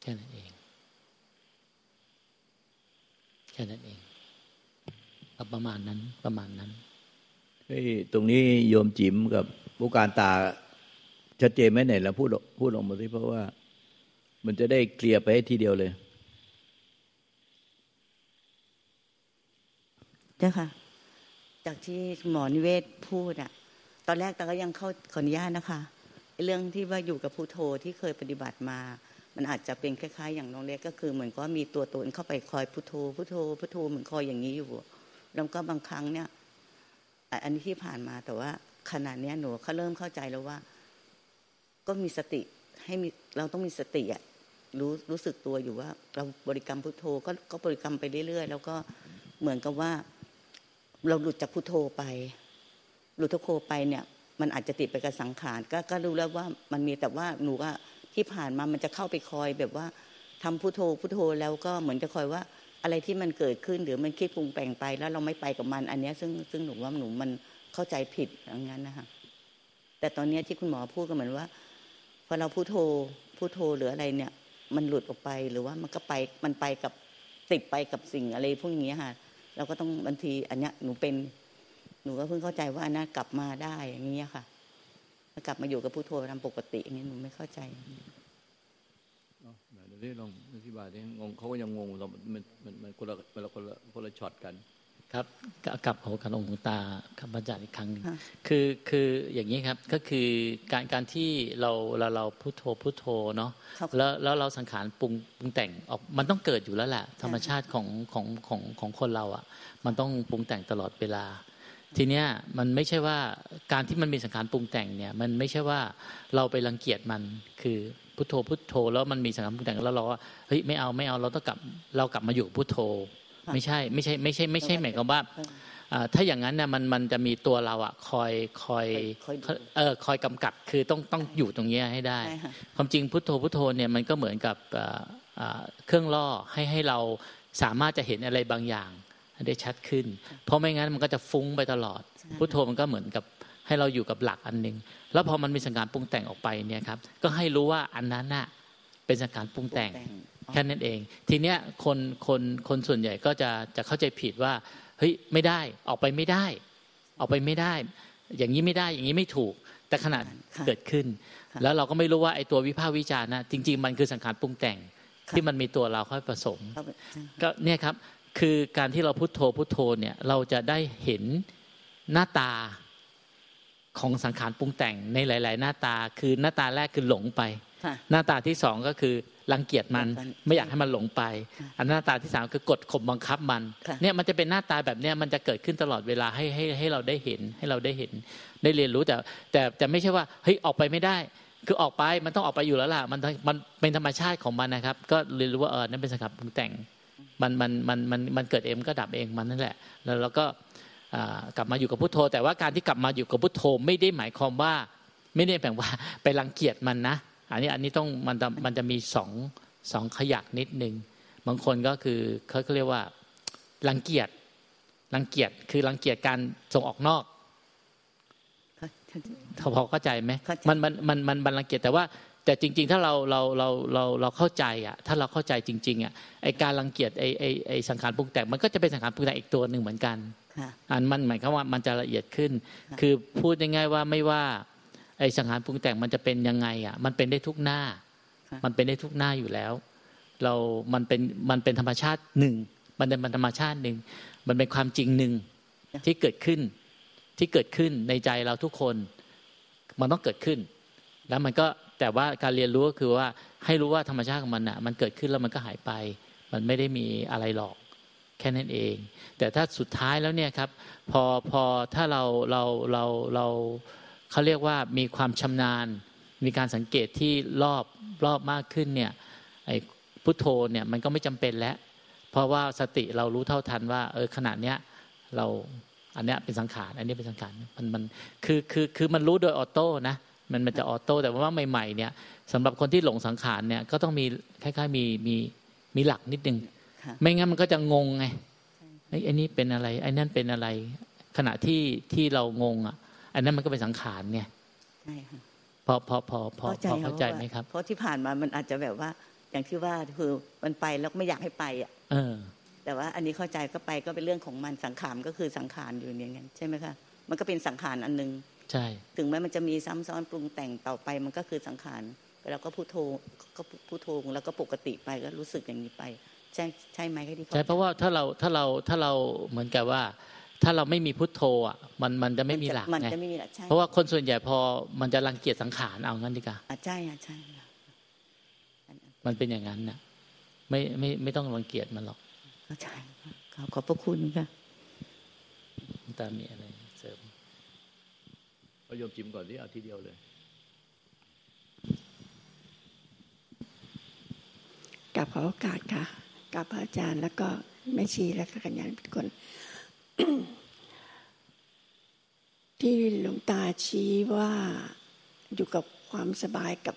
Speaker 4: แค่นั้นเอง แค่นั้นเอง ประมาณนั้น ประมาณนั้น
Speaker 1: เฮ้ยตรงนี้โยมจิ๋มกับผู้การตาชัดเจนไหมไหนแล้วพูดพูดออกมาสิเพราะว่า มันจะได้เคลียร์ไปให้ทีเดียวเลย
Speaker 5: จ้าค่ะ จากที่หมอนิเวศพูดอะ ตอนแรกตาก็ยังเข้าขออนุญาตนะคะเรื่องที่ว่าอยู่กับผู้โทที่เคยปฏิบัติมา มันอาจจะเป็นคล้ายๆ อย่างน้องเล็กก็คือเหมือนก็มีตัวตนเข้าไปคอยพุโทโธพุโทโธพุโทเหมือนคอยอย่างนี้อยู่แล้วก็บางครั้งเนี่ย อันนี้ที่ผ่านมาแต่ว่าขนาดนี้หนูเขาเริ่มเข้าใจแล้วว่า ก็มีสติให้มีเราต้องมีสติอะรู้รู้สึกตัวอยู่ว่า เราบริกรรมพุทโธก็ก็บริกรรมไปเรื่อยๆ แล้วก็เหมือนกับว่า เราหลุดจากพุทโธไป หลุดทุโธไปเนี่ยมันอาจจะติดไปกับสังขารก็ก็รู้แล้วว่ามันมีแต่ว่าหนูว่าที่ผ่านมามันจะเข้าไปคอยแบบว่าทำพุทโธพุทโธแล้วก็เหมือนจะคอยว่าอะไรที่มันเกิดขึ้นหรือมันคิดปรุงแต่งไปแล้วเราไม่ไปกับมัน อันนี้ซึ่งซึ่งหนูว่าหนูมันเข้าใจผิดอย่างนั้นนะคะแต่ตอนนี้ที่คุณหมอพูดก็เหมือนว่าพอเราพุทโธพุทโธหรืออะไรเนี่ย มันหลุดออกไปหรือว่ามันก็ไปมันไปกับติดไปกับสิ่งอะไรพวกนี้ค่ะเราก็ต้องบางทีอันเนี้ยหนูเป็น หนูก็เพิ่งเข้าใจว่าอันนั้นกลับมาได้อย่างนี้ค่ะกลับมาอยู่กับผู้โทรตามปกติอย่างนี้หนูไม่เข้าใจ
Speaker 1: เดี๋ยวนี้ลองอธิบายดิงงเขาก็ยังงงเรามันมันมันคนละคนละคนละคนละช็อตกัน
Speaker 4: ครับกลับหัวกันองค์ตาคำบรรจัยอีกครั้งนึงคือคืออย่างนี้ครับก็คือการการที่เราเราเราพุทโธพุทโธเนาะแล้วแล้วเราสังขารปรุงปรุงแต่งออกมันต้องเกิดอยู่แล้วแหละธรรมชาติของของของของคนเราอะ มันต้องปรุงแต่งตลอดเวลา ทีเนี้ยมันไม่ใช่ว่าการที่มันมีสังขารปรุงแต่งเนี่ยมันไม่ใช่ว่าเราไปรังเกียจมันคือพุทโธพุทโธ แล้วมันมีสังขารปรุงแต่งแล้วเราว่าเฮ้ยไม่เอาไม่เอาเราต้องกลับเรากลับมาอยู่พุทโธ ไม่ใช่ไม่ใช่ไม่ใช่ไม่ใช่หมายความว่าถ้าอย่างนั้นเนี่ยมันมันจะมีตัวเราอะคอยคอยเออคอยกำกับคือต้องต้องอยู่ตรงนี้ให้ได้ ความจริงพุทโธพุทโธเนี่ยมันก็เหมือนกับเครื่องล่อให้ให้เราสามารถจะเห็นอะไรบางอย่าง ได้ชัดขึ้น เพราะไม่งั้นมันก็จะฟุ้งไปตลอด พุทโธมันก็เหมือนกับให้เราอยู่กับหลักอันหนึ่งแล้วพอมันมีสังการปรุงแต่งออกไปเนี่ยครับ ก็ให้รู้ว่าอันนั้นน่ะเป็นสังการปรุงแต่งแค่นั้นเอง ทีเนี้ยคนคนคนส่วนใหญ่ก็จะจะเข้าใจผิดว่าเฮ้ยไม่ได้ออกไปไม่ได้ ออกไปไม่ได้ อย่างนี้ไม่ได้อย่างนี้ไม่ถูก แต่ขนาดเกิดขึ้น แล้วเราก็ไม่รู้ว่าไอ้ตัววิภาควิจารณ์นะจริง ๆ มันคือสังขารปรุงแต่งที่มันมีตัวเราค่อยผสมก็เนี่ยครับ คือการที่เราพุโทโธพุโทโธเนี่ยเราจะได้เห็นหน้าตาของสังขารปรุงแต่งในหลาย ๆ หน้าตาคือหน้าตาแรกคือหลงไป หน้าตาที่สองก็คือรังเกียจมันไม่อยากให้มันหลงไป อันหน้าตาที่สามคือกดข่มบังคับมันเนี่ยมันจะเป็นหน้าตาแบบเนี้ยมันจะเกิดขึ้นตลอดเวลาให้ให้ให้เราได้เห็นให้เราได้เห็น ได้เรียนรู้แต่แต่แต่ไม่ใช่ว่าเฮ้ยออกไปไม่ได้ คือออกไปมันต้องออกไปอยู่แล้วล่ะมันมันเป็นธรรมชาติของมันนะครับ ก็เรียนรู้ว่าเออนั่นเป็นสังขารปรุงแต่ง มันมันมันมันมันเกิดเองก็ดับเองมันนั่นแหละ แล้วเราก็กลับมาอยู่กับพุทโธ แต่ว่าการที่กลับมาอยู่กับพุทโธไม่ได้หมายความว่า ไม่ได้แปลว่าไปรังเกียจมันนะอันนี้อันนี้ต้องมันมันจะมีสองสองขยักนิดนึงบางคนก็คือเขาเรียกว่ารังเกียจรังเกียจคือรังเกียจการส่งออกนอกเขาพอเข้าใจไหมมันมันมันมันมันรังเกียจแต่ว่า แต่จริง ๆ ถ้าเราเราเราเราเราเข้าใจอะถ้าเราเข้าใจจริงๆอะไอการรังเกียจไอไอไอสังขารปรุงแต่งมันก็จะเป็นสังขารปรุงแต่งอีกตัวหนึ่งเหมือนกันอันมันหมายความว่ามันจะละเอียดขึ้น คือพูดง่ายๆว่าไม่ว่าไอสังขารปรุงแต่งมันจะเป็นยังไงอะมันเป็นได้ทุกหน้า มันเป็นได้ทุกหน้าอยู่แล้ว เรา มันเป็นมันเป็นธรรมชาติหนึ่งมันเป็นธรรมชาติหนึ่งมันเป็นความจริงหนึ่งที่เกิดขึ้นที่เกิดขึ้นในใจเราทุกคน มันต้องเกิดขึ้น แล้วมันก็ แต่ว่าการเรียนรู้ก็คือว่าให้รู้ว่าธรรมชาติของมันอะ มันเกิดขึ้นแล้วมันก็หายไป มันไม่ได้มีอะไรหรอกแค่นั้นเอง แต่ถ้าสุดท้ายแล้วเนี่ยครับ พอพอถ้าเราเราเราเราเขาเรียกว่ามีความชำนาญ มีการสังเกตที่รอบรอบมากขึ้นเนี่ยไอ้พุทโธเนี่ยมันก็ไม่จำเป็นแล้ว เพราะว่าสติเรารู้เท่าทันว่าเออขนาดเนี้ยเราอันเนี้ยเป็นสังขาร อันนี้เป็นสังขารมันมันคือคือคือมันรู้โดยออโต้นะ มันมันจะออโต้แต่ว่าใหม่ๆเนี่ยสำหรับคนที่หลงสังขารเนี่ยก็ต้องมีคล้ายๆมีมีมีหลักนิดนึงไม่งั้นมันก็จะงงไงไอ้นี่เป็นอะไรไอ้นั่นเป็นอะไร ขณะที่ที่เรางงอะ อันนั้นมันก็เป็นสังขารเนี่ย
Speaker 5: ใช่ค่ะ
Speaker 4: พอพอพอพอพอเข้าใจไหมครับ
Speaker 5: เพราะที่ผ่านมามันอาจจะแบบว่า อย่างที่ว่าคือมันไปแล้วไม่อยากให้ไปอะ
Speaker 4: เออ
Speaker 5: แต่ว่าอันนี้เข้าใจก็ไปก็เป็นเรื่องของมันสังขารก็คือสังขารอยู่อย่างนั้นใช่ไหมคะมันก็เป็นสังขารอันนึง
Speaker 4: ใช่
Speaker 5: ถึงแม้มันจะมีซ้ำซ้อนปรุงแต่งต่อไปมันก็คือสังขารแล้วก็พูดโทก็พูดโทแล้วก็ปกติไปก็รู้สึกอย่างนี้ไป ใช่ใช่ไหมที่
Speaker 4: ใช่เพราะว่าถ้าเราถ้าเราถ้าเราเหมือนกับว่า ถ้าเราไม่มีพุทโธอะมันมันจะไม่มีหลักไงเพราะว่าคนส่วนใหญ่พอมันจะรังเกียจสังขารเอางั้นดีกว่า
Speaker 5: ใช่ใช่
Speaker 4: มันเป็นอย่างนั้นน่ะไม่ไม่ไม่ต้องรังเกียจมันหรอก
Speaker 5: เข้าใจขอบพระคุณค่ะ
Speaker 4: ตามีอะไรเสริม
Speaker 1: เอาโยมจิมก่อนที่เอาทีเดียวเลย
Speaker 6: กับขอโอกาสค่ะกับพระอาจารย์แล้วก็แม่ชีและกัญญาณทุกคน ที่หลวงตาชี้ว่าอยู่กับความสบายกับ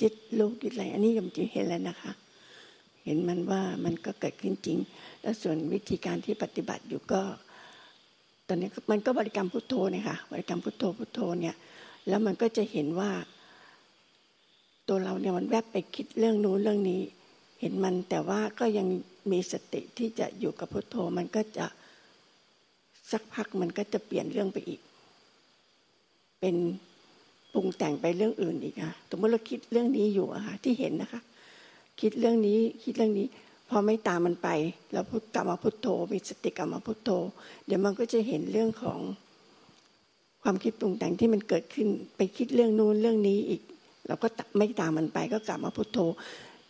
Speaker 6: ยึดลูกยึดอะไรอันนี้ยมจีเห็นแล้วนะคะ เห็นมันว่ามันก็เกิดขึ้นจริง แล้วส่วนวิธีการที่ปฏิบัติอยู่ก็ ตอนนี้มันก็บริกรรมพุทโธเนี่ยค่ะบริกรรมพุทโธพุทโธเนี่ยแล้วมันก็จะเห็นว่า ตัวเราเนี่ยมันแวบไปคิดเรื่องนู้นเรื่องนี้ เห็นมันแต่ว่าก็ยังมีสติที่จะอยู่กับพุทโธมันก็จะสักพักมันก็จะเปลี่ยนเรื่องไปอีก เป็นปรุงแต่งไปเรื่องอื่นอีกค่ะสมมติเราคิดเรื่องนี้อยู่อะค่ะที่เห็นนะคะ คิดเรื่องนี้คิดเรื่องนี้ พอไม่ตามมันไป แล้วพุทกรรมพุทโธมีสติกรรมาพุทโธ เดี๋ยวมันก็จะเห็นเรื่องของความคิดปรุงแต่งที่มันเกิดขึ้นไปคิดเรื่องนู้นเรื่องนี้อีก เราก็ไม่ตามมันไปก็กลับมาพุทโธ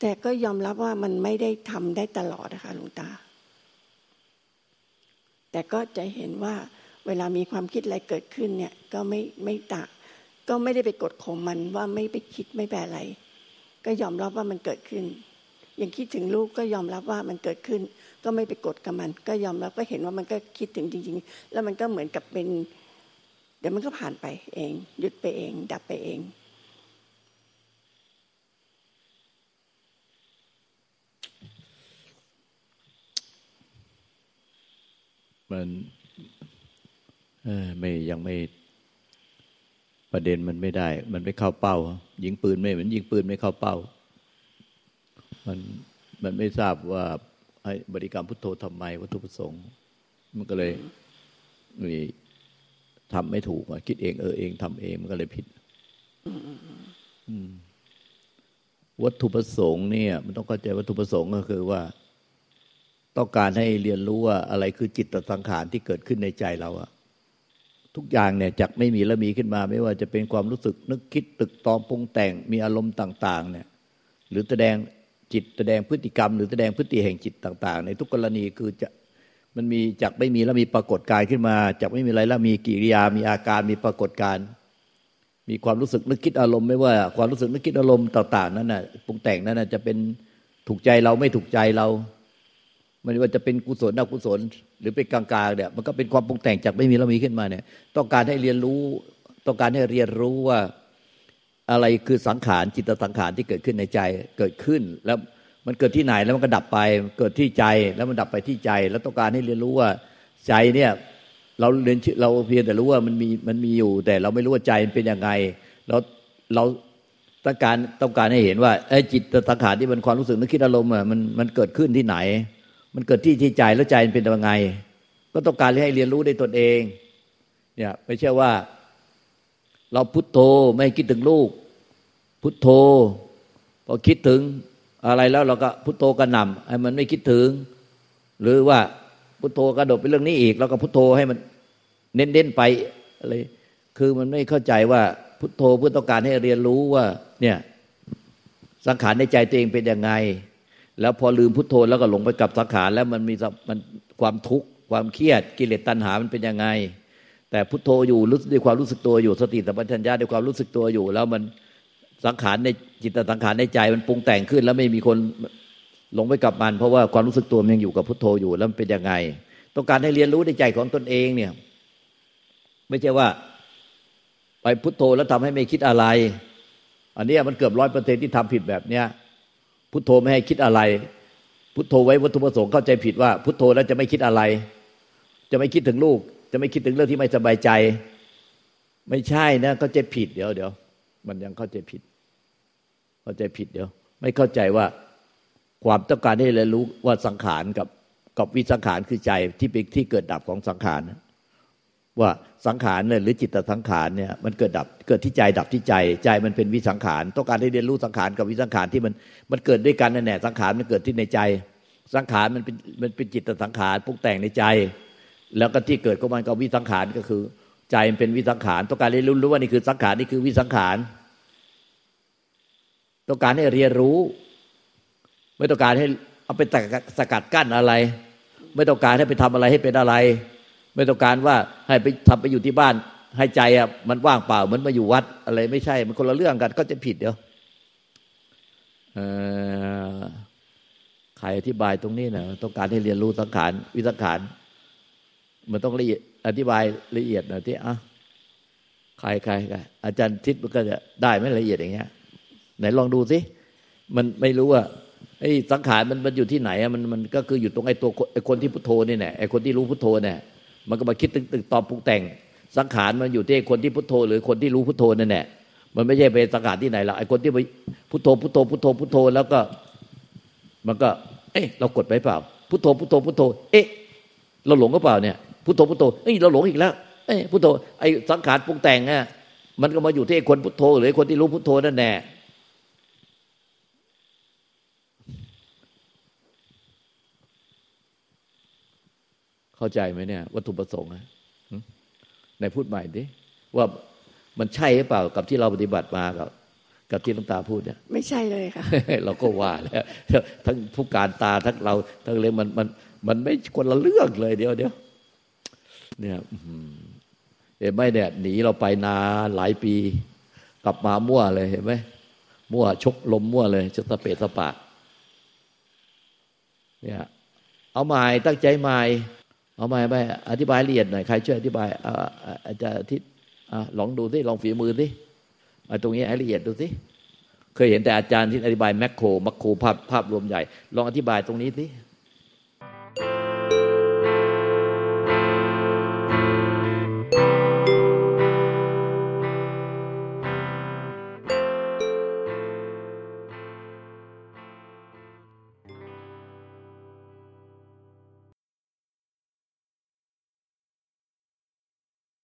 Speaker 6: แต่ก็ยอมรับว่ามันไม่ได้ทำได้ตลอดนะคะหลวงตา แต่ก็จะเห็นว่าเวลามีความคิดอะไรเกิดขึ้นเนี่ย ก็ไม่ไม่ตะก็ไม่ได้ไปกดข่มมันว่าไม่ไปคิดไม่แปลอะไร ก็ยอมรับว่ามันเกิดขึ้น ย่างคิดถึงลูกก็ยอมรับว่ามันเกิดขึ้น ก็ไม่ไปกดกับมัน ก็ยอมรับก็เห็นว่ามันก็คิดถึงจริง ๆ แล้วมันก็เหมือนกับเป็น เดี๋ยวมันก็ผ่านไปเอง หยุดไปเอง ดับไปเอง
Speaker 1: มันไม่ยังไม่ประเด็นมันไม่ได้ มันไม่เข้าเป้า ยิงปืนไม่เหมือนยิงปืนไม่เข้าเป้า มันมันไม่ทราบว่าให้บริกรรมพุทโธทำไมวัตถุประสงค์ มันก็เลยมีทำไม่ถูกคิดเองเออเองทำเองมันก็เลยผิดวัตถุประสงค์เนี่ย มันต้องเข้าใจวัตถุประสงค์ก็คือว่า ต้องการให้เรียนรู้ว่าอะไรคือจิตสังขารที่เกิดขึ้นในใจเราอะทุกอย่างเนี่ยจากไม่มีแล้วมีขึ้นมา ไม่ว่าจะเป็นความรู้สึกนึกคิดตึกตองปรุงแต่งมีอารมณ์ต่าง ๆ เนี่ย หรือแสดง จิตแสดงพฤติกรรม หรือแสดงพฤติแห่งจิตต่าง ๆ ในทุกกรณีคือจะมันมีจากไม่มีแล้วมีปรากฏกายขึ้นมาจากไม่มีอะไรแล้วมีกิริยา มีอาการมีปรากฏการ มีความรู้สึกนึกคิดอารมณ์ไม่ว่าความรู้สึกนึกคิดอารมณ์ต่าง ๆ นั้นน่ะปรุงแต่งนั้นน่ะจะเป็นถูกใจเราไม่ถูกใจเรามันว่าจะเป็นกุศลอกุศล หรือเป็นกลางๆเนี่ยมันก็เป็นความปรุงแต่งจากไม่มีแล้วมีขึ้นมาเนี่ย ต้องการให้เรียนรู้ ต้องการให้เรียนรู้ว่า อะไรคือสังขารจิตสังขารที่เกิดขึ้นในใจเกิดขึ้น แล้วมันเกิดที่ไหนแล้วมันก็ดับไป เกิดที่ใจแล้วมันดับไปที่ใจ แล้วต้องการให้เรียนรู้ว่าใจเนี่ยเราเรียนเราเพียงแต่รู้ว่ามันมีมันมีอยู่ แต่เราไม่รู้ว่าใจมันเป็นยังไงเราเราต้องการต้องการให้เห็นว่าไอ้จิตสังขารที่มันความรู้สึกนึกคิดอารมณ์อะมันมันเกิดขึ้นที่ไหน มันเกิดที่ที่ใจแล้วใจมันเป็นยังไง ก็ต้องการให้เรียนรู้ได้ตนเอง เนี่ยไม่ใช่ว่า เราพุทโธไม่คิดถึงลูก พุทโธพอคิดถึงอะไรแล้วเราก็พุทโธกระหน่ำให้มันไม่คิดถึง หรือว่าพุทโธกระโดดไปเรื่องนี้อีก แล้วก็พุทโธให้มันเน้นๆไปอะไรคือมันไม่เข้าใจว่าพุทโธเพื่อต้องการให้เรียนรู้ว่า เนี่ยสังขารในใจตัวเองเป็นยังไง แล้วพอลืมพุทโธแล้วก็หลงไปกับสังขารแล้วมันมีมันความทุกข์ความเครียดกิเลสตัณหามันเป็นยังไง แต่พุทโธอยู่รู้ด้วยความรู้สึกตัวอยู่ สติสัมปชัญญะด้วยความรู้สึกตัวอยู่ แล้วมันสังขารในจิตสังขารในใจมันปรุงแต่งขึ้น แล้วไม่มีคนหลงไปกับมัน เพราะว่าความรู้สึกตัวมันยังอยู่กับพุทโธอยู่แล้วมันเป็นยังไง ต้องการให้เรียนรู้ในใจของตนเองเนี่ย ไม่ใช่ว่า ไปพุทโธแล้วทำให้ไม่คิดอะไร อันนี้มันเกือบร้อยเปอร์เซ็นที่ทำผิดแบบเนี้ยพุทโธไม่ให้คิดอะไร พุทโธไว้วัตถุประสงค์เข้าใจผิดว่า พุทโธแล้วจะไม่คิดอะไร จะไม่คิดถึงลูก จะไม่คิดถึงเรื่องที่ไม่สบายใจ ไม่ใช่นะเข้าใจผิดเดี๋ยวเดี๋ยวมันยังเข้าใจผิด เข้าใจผิดเดี๋ยว ไม่เข้าใจว่าความต้องการให้เรียนรู้ว่าสังขารกับกับวิสังขารคือใจที่เป็นที่เกิดดับของสังขารว่าสังขารเนี่ยหรือจิตสังขารเนี่ยมันเกิดดับเกิดที่ใจดับที่ใจใจมันเป็นวิสังขาร ต้องการให้เรียนรู้สังขารกับวิสังขารที่มันมันเกิดด้วยกันนั่นแหละสังขารมันเกิดที่ในใจ สังขารมันเป็นมันเป็นจิตสังขารปรุงแต่งในใจ แล้วก็ที่เกิดของมันก็วิสังขารก็คือ ใจมันเป็นวิสังขารต้องการเรียนรู้ว่านี่คือสังขารนี่คือวิสังขารต้องการให้เรียนรู้ ไม่ต้องการให้เอาไปสกัดกั้นอะไร ไม่ต้องการให้ไปทำอะไรให้เป็นอะไร ไม่ต้องการว่าให้ไปทำไปอยู่ที่บ้าน ให้ใจอะมันว่างเปล่าเหมือนมาอยู่วัดอะไร ไม่ใช่ มันคนละเรื่องกัน ก็จะผิดเดี๋ยวใครอธิบายตรงนี้นะต้องการให้เรียนรู้สังขารวิสังขาร มันต้องละเอียดอธิบายละเอียดหน่อยที่อะใครใครใครอาจารย์ทิศมันก็จะได้ไม่ละเอียดอย่างเงี้ย ไหนลองดูสิมันไม่รู้ว่าไอ้สังขารมันมันอยู่ที่ไหนอะมันมันก็คืออยู่ตรงไอ้ตัวไอ้คนที่พุทโธนี่แหละไอ้คนที่รู้พุทโธเนี่ย มันก็มาคิดตึกตึกตอบปรุงแต่ง สังขารมันอยู่ที่คนที่พุทโธ หรือคนที่รู้พุทโธนั่นแหละมันไม่ใช่ไปสังขารที่ไหนละไอ้คนที่ไปพุทโธพุทโธพุทโธพุทโธแล้วก็ มันก็ เอ๊ะเรากดไปเปล่าพุทโธพุทโธพุทโธ เอ๊ะเราหลงก็เปล่าเนี่ย พุทโธพุทโธเอ้ยเราหลงอีกแล้วเอ้พุทโธไอ้สังขารปรุงแต่งอะมันก็มาอยู่ที่คนพุทโธหรือคนที่รู้พุทโธนั่นแน่เข้าใจไหมเนี่ย วัตถุประสงค์อะในพูดใหม่ดิว่ามันใช่หรือเปล่ากับที่เราปฏิบัติมากับ กับที่หลวงตาพูดเนี่ย
Speaker 6: ไม่ใช่เลยค่ะ
Speaker 1: เราก็ว่าแล้วทั้งผู้การตาทั้งเรา ทั้งเลยมันมันมันไม่คนละเรื่องเลยเดียวเดียว เนี่ยเห็นไหมเนี่ยหนีเราไปนาหลายปี กลับมามั่วเลยเห็นไหมมั่วชกลมมั่วเลยจะสเปะสปะเนี่ยเอาใหม่ตั้งใจใหม่เอาใหม่ไปอธิบายละเอียดหน่อยใครช่วยอธิบายอาจารย์ทิศลองดูสิลองฝีมือสิตรงนี้ให้ละเอียดดูสิเคยเห็นแต่อาจารย์ที่อธิบายแมคโครมัคโครภาพภาพรวมใหญ่ ลองอธิบายตรงนี้สิ